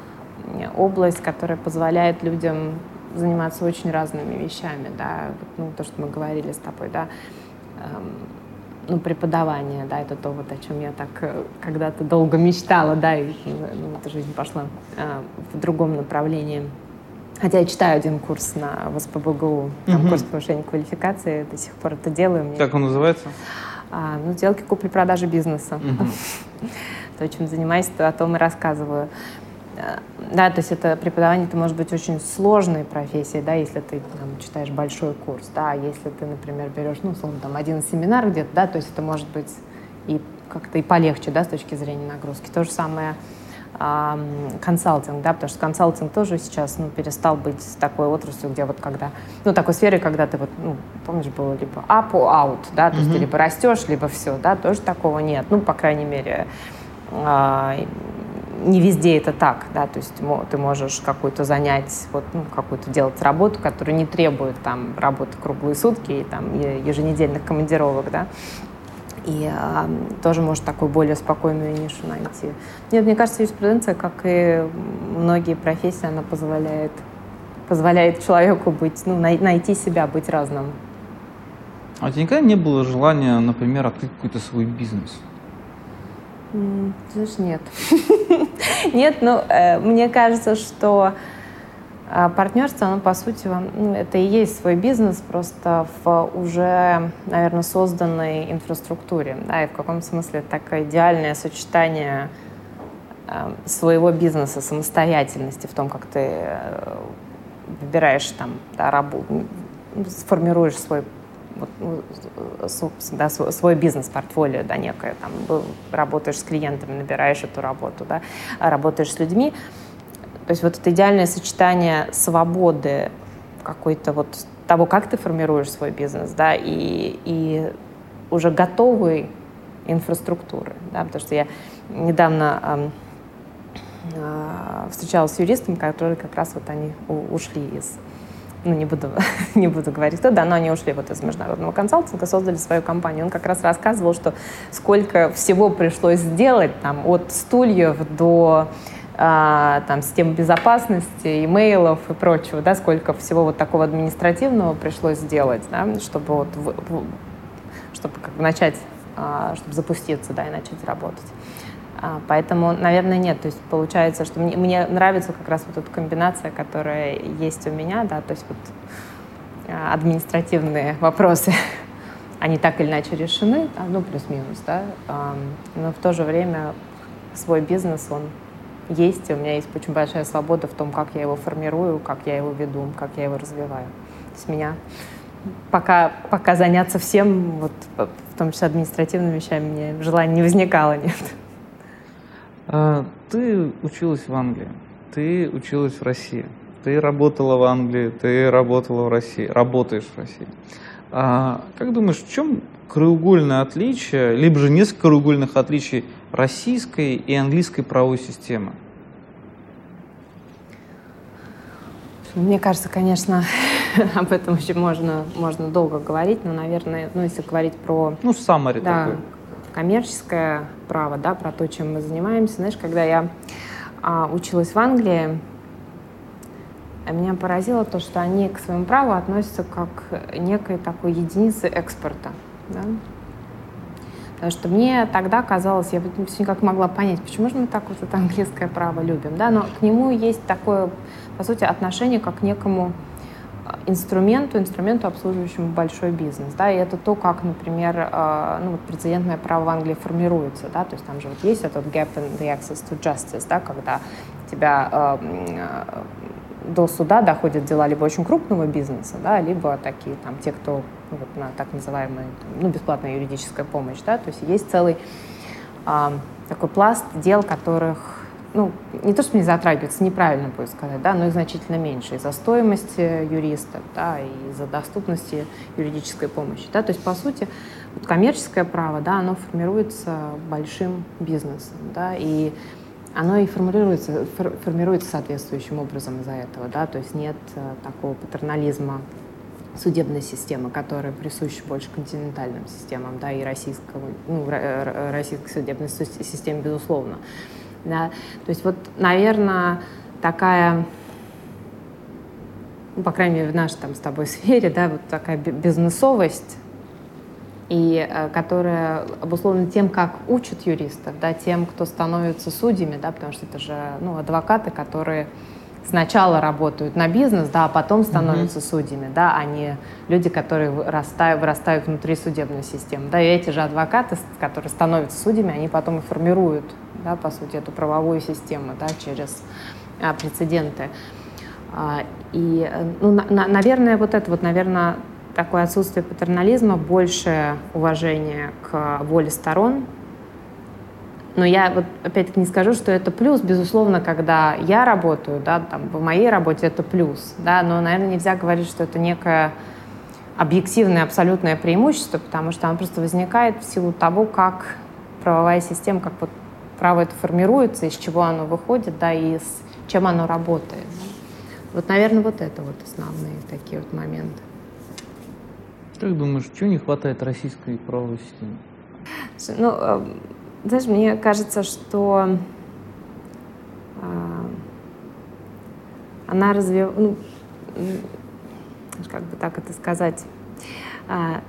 C: область, которая позволяет людям заниматься очень разными вещами, да, ну, то, что мы говорили с тобой, да, ну, преподавание, да, это то, вот, о чем я так э, когда-то долго мечтала, да, и ну, эта жизнь пошла э, в другом направлении. Хотя я читаю один курс на ВСПБГУ, там угу. курс повышения квалификации, до сих пор это делаю.
B: Мне... Как он называется?
C: А, ну, сделки купли-продажи бизнеса. Угу. *laughs* То, чем занимаюсь, то о том и рассказываю. Да, то есть это преподавание, это может быть очень сложной профессией, да, если ты там, читаешь большой курс, да, если ты, например, берешь, ну, условно, там, один семинар где-то, да, то есть это может быть и как-то и полегче, да, с точки зрения нагрузки. То же самое консалтинг, да, потому что консалтинг тоже сейчас, ну, перестал быть такой отраслью, где вот когда, ну, такой сферой, когда ты вот, ну, помнишь, было либо up or out, да, то mm-hmm. есть ты либо растешь, либо все, да, тоже такого нет, ну, по крайней мере, а, не везде это так, да, то есть ты можешь какую-то занять, вот, ну, какую-то делать работу, которая не требует там работы круглые сутки и там еженедельных командировок, да, и э, тоже может такую более спокойную нишу найти. Нет, мне кажется, юриспруденция, как и многие профессии, она позволяет, позволяет человеку быть, ну, най- найти себя, быть разным.
B: А у тебя никогда не было желания, например, открыть какой-то свой бизнес?
C: Знаешь, нет. *laughs* *laughs* нет, ну, э, мне кажется, что э, партнерство, оно по сути, ну, это и есть свой бизнес, просто в уже, наверное, созданной инфраструктуре. Да, и в каком смысле такое идеальное сочетание э, своего бизнеса, самостоятельности в том, как ты э, выбираешь там да, работу, сформируешь свой вот, ну, да, свой бизнес-портфолио, да, некое, там, работаешь с клиентами, набираешь эту работу, да, работаешь с людьми. То есть вот это идеальное сочетание свободы какой-то вот того, как ты формируешь свой бизнес, да, и, и уже готовой инфраструктуры, да, потому что я недавно э, встречалась с юристом, которые как раз вот они ушли из ну, не буду, *laughs* не буду говорить кто, да, но они ушли вот из международного консалтинга, создали свою компанию. Он как раз рассказывал, что сколько всего пришлось сделать, там, от стульев до а, там, системы безопасности, имейлов и прочего, да, сколько всего вот такого административного пришлось сделать, да, чтобы вот, чтобы как начать, а, чтобы запуститься, да, и начать работать. А, поэтому, наверное, нет. То есть получается, что мне, мне нравится как раз вот эта комбинация, которая есть у меня, да, то есть вот а, административные вопросы, *laughs* они так или иначе решены, ну, плюс-минус, да, но в то же время свой бизнес, он есть, и у меня есть очень большая свобода в том, как я его формирую, как я его веду, как я его развиваю. То есть меня пока, пока заняться всем, вот, в том числе административными вещами, мне желания не возникало, *laughs* нет.
B: А, ты училась в Англии, ты училась в России, ты работала в Англии, ты работала в России, работаешь в России. А, как думаешь, в чем краеугольное отличие, либо же несколько краеугольных отличий российской и английской правовой системы?
C: Мне кажется, конечно, *laughs* об этом еще можно, можно долго говорить, но, наверное, ну, если говорить про...
B: Ну, summary
C: да,
B: такой.
C: Коммерческое право, да, про то, чем мы занимаемся. Знаешь, когда я а, училась в Англии, меня поразило то, что они к своему праву относятся как некой такой единице экспорта. Да? Потому что мне тогда казалось, я все никак могла понять, почему же мы так вот это английское право любим. Да? Но к нему есть такое, по сути, отношение как к некому инструменту, инструменту, обслуживающему большой бизнес. Да? И это то, как, например, а, ну, вот прецедентное право в Англии формируется. Да? То есть там же вот есть этот gap in the access to justice, да? когда тебя а, до суда доходят дела либо очень крупного бизнеса, да, либо такие там те, кто ну, вот, на так называемая ну, бесплатная юридическая помощь, да, то есть есть целый а, такой пласт дел, которых ну, не то, что не затрагивается, неправильно будет сказать, да, но их значительно меньше. Из-за стоимости юриста, да, и из-за доступности юридической помощи, да, то есть, по сути, вот коммерческое право, да, оно формируется большим бизнесом, да, и оно и формируется, формируется соответствующим образом из-за этого, да, то есть нет э, такого патернализма судебной системы, которая присуща больше континентальным системам, да, и российского, ну, российской судебной системе, безусловно. Да. То есть вот, наверное, такая, ну, по крайней мере, в нашей там с тобой *laughs* сфере, да, вот такая бизнесовость, и э, которая обусловлена тем, как учат юристов, да, тем, кто становится судьями, да, потому что это же ну, адвокаты, которые сначала работают на бизнес, да, а потом становятся mm-hmm. судьями, да, а не люди, которые вырастают, вырастают внутри судебной системы. Да, и эти же адвокаты, которые становятся судьями, они потом и формируют, да, по сути, эту правовую систему, да, через а, прецеденты. А, и, ну, на, наверное, вот это вот, наверное, такое отсутствие патернализма, большее уважение к воле сторон. Но я вот опять-таки не скажу, что это плюс, безусловно, когда я работаю, да, там, в моей работе это плюс, да, но, наверное, нельзя говорить, что это некое объективное, абсолютное преимущество, потому что оно просто возникает в силу того, как правовая система, как вот право это формируется, из чего оно выходит, да, и с чем оно работает. Вот, наверное, вот это вот основные такие вот моменты.
B: Как думаешь, чего не хватает российской правовой системе?
C: Ну, э, знаешь, мне кажется, что э, она развивает, ну, как бы так это сказать, э,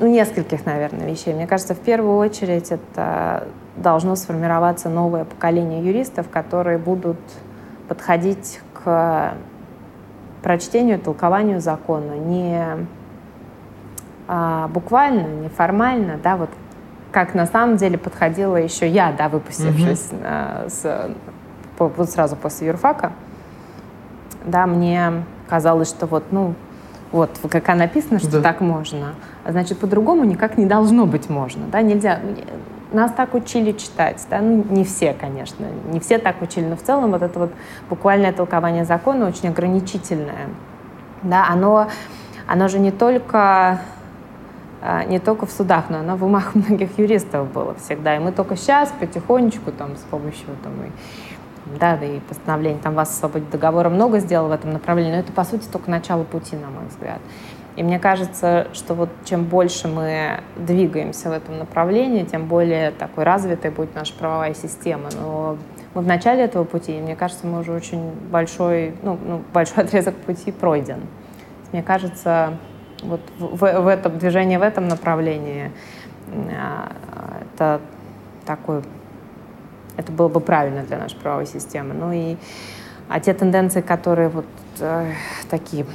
C: ну, нескольких, наверное, вещей. Мне кажется, в первую очередь это должно сформироваться новое поколение юристов, которые будут подходить к прочтению, толкованию закона не а, буквально, неформально, да, вот как на самом деле подходила еще я, да, выпустившись mm-hmm. а, с, по, вот сразу после юрфака, да, мне казалось, что вот, ну, вот, как написано, что да. так можно, а значит, по-другому никак не должно быть можно, да, нельзя, нас так учили читать, да, ну, не все, конечно, не все так учили, но в целом вот это вот буквальное толкование закона очень ограничительное, да, оно, оно же не только не только в судах, но оно в умах *laughs* многих юристов было всегда. И мы только сейчас потихонечку там с помощью там, и, да, да и постановления там вас освободить договора много сделал в этом направлении, но это, по сути, только начало пути, на мой взгляд. И мне кажется, что вот чем больше мы двигаемся в этом направлении, тем более такой развитой будет наша правовая система. Но мы в начале этого пути, и мне кажется, мы уже очень большой, ну, ну, большой *laughs* отрезок пути пройден. Мне кажется, вот в, в этом движении в этом направлении а, это такой это было бы правильно для нашей правовой системы. Ну и а те тенденции, которые вот э, такие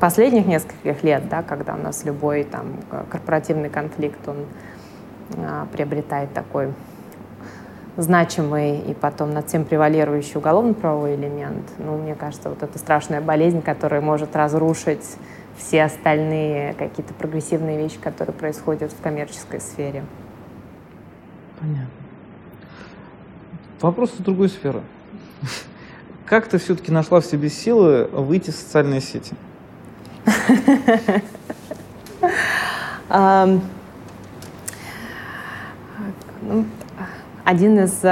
C: последних нескольких лет, да, когда у нас любой там корпоративный конфликт, он а, приобретает такой значимый и потом над всем превалирующий уголовно-правовой элемент. Ну, мне кажется, вот эта страшная болезнь, которая может разрушить все остальные какие-то прогрессивные вещи, которые происходят в коммерческой сфере.
B: Понятно. Вопрос из другой сферы. *laughs* Как ты все-таки нашла в себе силы выйти в социальные сети? *laughs*
C: Ну, один из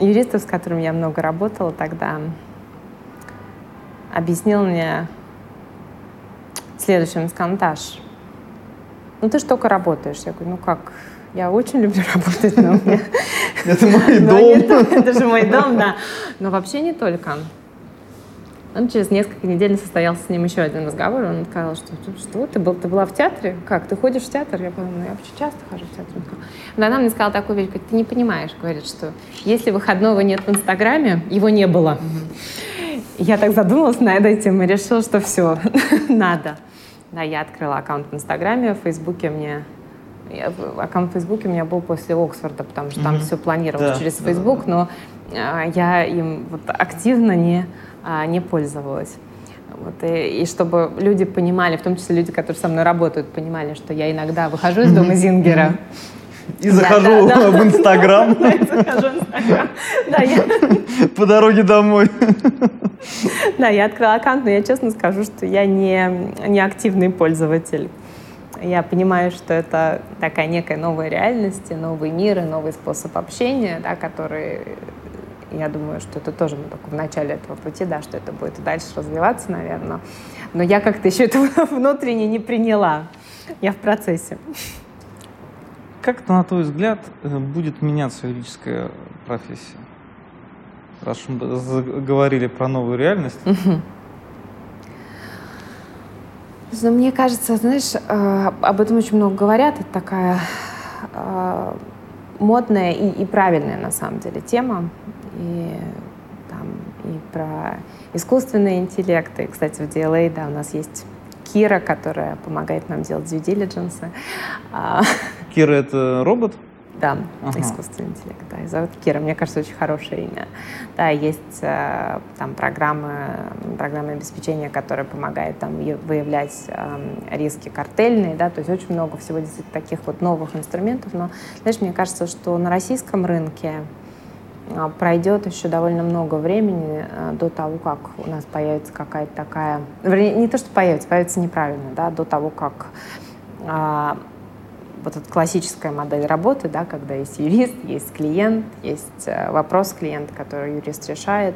C: юристов, с которым я много работала тогда, объяснил мне следующим, он сказал, Наташ, ну ты же только работаешь. Я говорю, ну как, я очень люблю *laughs* работать, но меня... *laughs*
B: Это мой *laughs* дом.
C: Это же мой дом, да. Но вообще не только. Он через несколько недель состоялся с ним еще один разговор. Он сказал, что что ты, был, ты была в театре? Как, ты ходишь в театр? Я подумала, ну я вообще часто хожу в театр. Но она мне сказала такую вещь, говорит, ты не понимаешь, говорит, что если выходного нет в Инстаграме, его не было. Я так задумалась над этим и решила, что все, надо. Да, я открыла аккаунт в Инстаграме, в Фейсбуке мне я, аккаунт в Фейсбуке у меня был после Оксфорда, потому что mm-hmm. там все планировалось да, через Фейсбук, да, да. но а, я им вот активно не а, не пользовалась. Вот, и, и чтобы люди понимали, в том числе люди, которые со мной работают, понимали, что я иногда выхожу из дома Зингера. *laughs* *laughs*
B: И захожу в Инстаграм. *laughs* По дороге домой.
C: Да, я открыла аккаунт, но я честно скажу, что я не, не активный пользователь. Я понимаю, что это такая некая новая реальность, новый мир и новый способ общения, да, который я думаю, что это тоже мы только в начале этого пути, да, что это будет дальше развиваться, наверное. Но я как-то еще это внутренне не приняла. Я в процессе.
B: Как, на твой взгляд, э, будет меняться юридическая профессия? Раз мы заговорили про новую реальность.
C: Но мне кажется, знаешь, э, об этом очень много говорят. Это такая э, модная и, и правильная на самом деле тема и, там, и про искусственный интеллект. И, кстати, в DLA, да, у нас есть Кира, которая помогает нам делать due diligence. *laughs*
B: Кира — это робот?
C: Да, ага. искусственный интеллект, да, зовут Кира. Мне кажется, очень хорошее имя. Да, есть э, там программы, программы обеспечения, которые помогают там выявлять э, риски картельные, да, то есть очень много всего действительно таких вот новых инструментов. Но, знаешь, мне кажется, что на российском рынке а, пройдет еще довольно много времени а, до того, как у нас появится какая-то такая... Вернее, не то, что появится, появится неправильно, да, до того, как вот эта классическая модель работы, да, когда есть юрист, есть клиент, есть а, вопрос клиента, который юрист решает,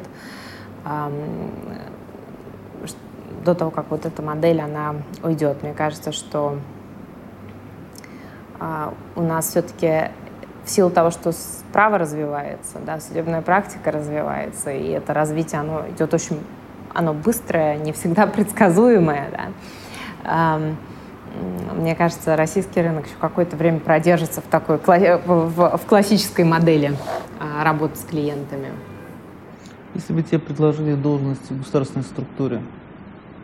C: до того, как вот эта модель, она уйдет. Мне кажется, что а, у нас все-таки в силу того, что право развивается, да, судебная практика развивается, и это развитие, оно идет очень, оно быстрое, не всегда *laughs* предсказуемое, да. Мне кажется, российский рынок еще какое-то время продержится в такой в, в классической модели а, работы с клиентами.
B: Если бы тебе предложили должность в государственной структуре,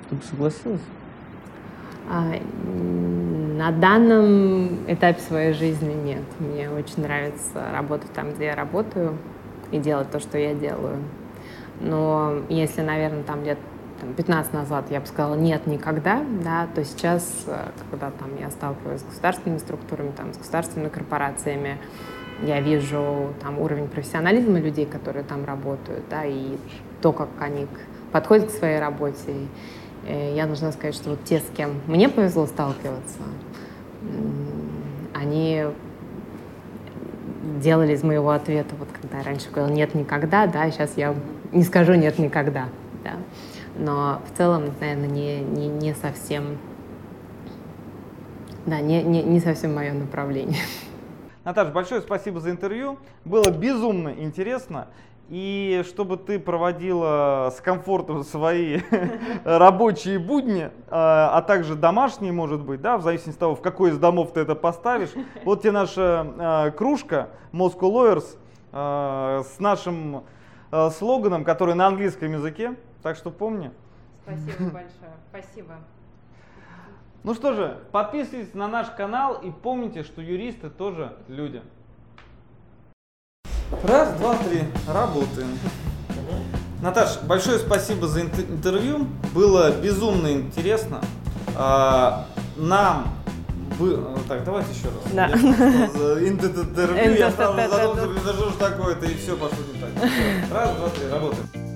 B: ты бы согласилась?
C: А, на данном этапе своей жизни нет. Мне очень нравится работать там, где я работаю, и делать то, что я делаю. Но если, наверное, там лет там, 15 назад я бы сказала нет никогда, да, то сейчас, когда там я сталкиваюсь с государственными структурами, там, с государственными корпорациями, я вижу там уровень профессионализма людей, которые там работают, да, и то, как они подходят к своей работе. Э, я должна сказать, что вот те, с кем мне повезло сталкиваться, они делали из моего ответа, вот когда я раньше говорила «нет никогда», да, сейчас я не скажу «нет никогда», да. Но в целом, наверное, не, не, не совсем, да, не, не, не совсем мое направление.
B: Наташа, большое спасибо за интервью. Было безумно интересно и чтобы ты проводила с комфортом свои *laughs* рабочие будни, а, а также домашние, может быть, да, в зависимости от того, в какой из домов ты это поставишь. Вот тебе наша а, кружка Moscow Lawyers а, с нашим слоганом, который на английском языке, так что помни.
C: Спасибо большое, спасибо.
B: Ну что же, подписывайтесь на наш канал и помните, что юристы тоже люди. Раз, два, три, работаем. Наташ, большое спасибо за интервью. Было безумно интересно. А, нам вы... Так, давайте еще раз. Да. Интервью, я сразу задумался, что такое-то, и все пошло не так. Раз, два, три, работаем.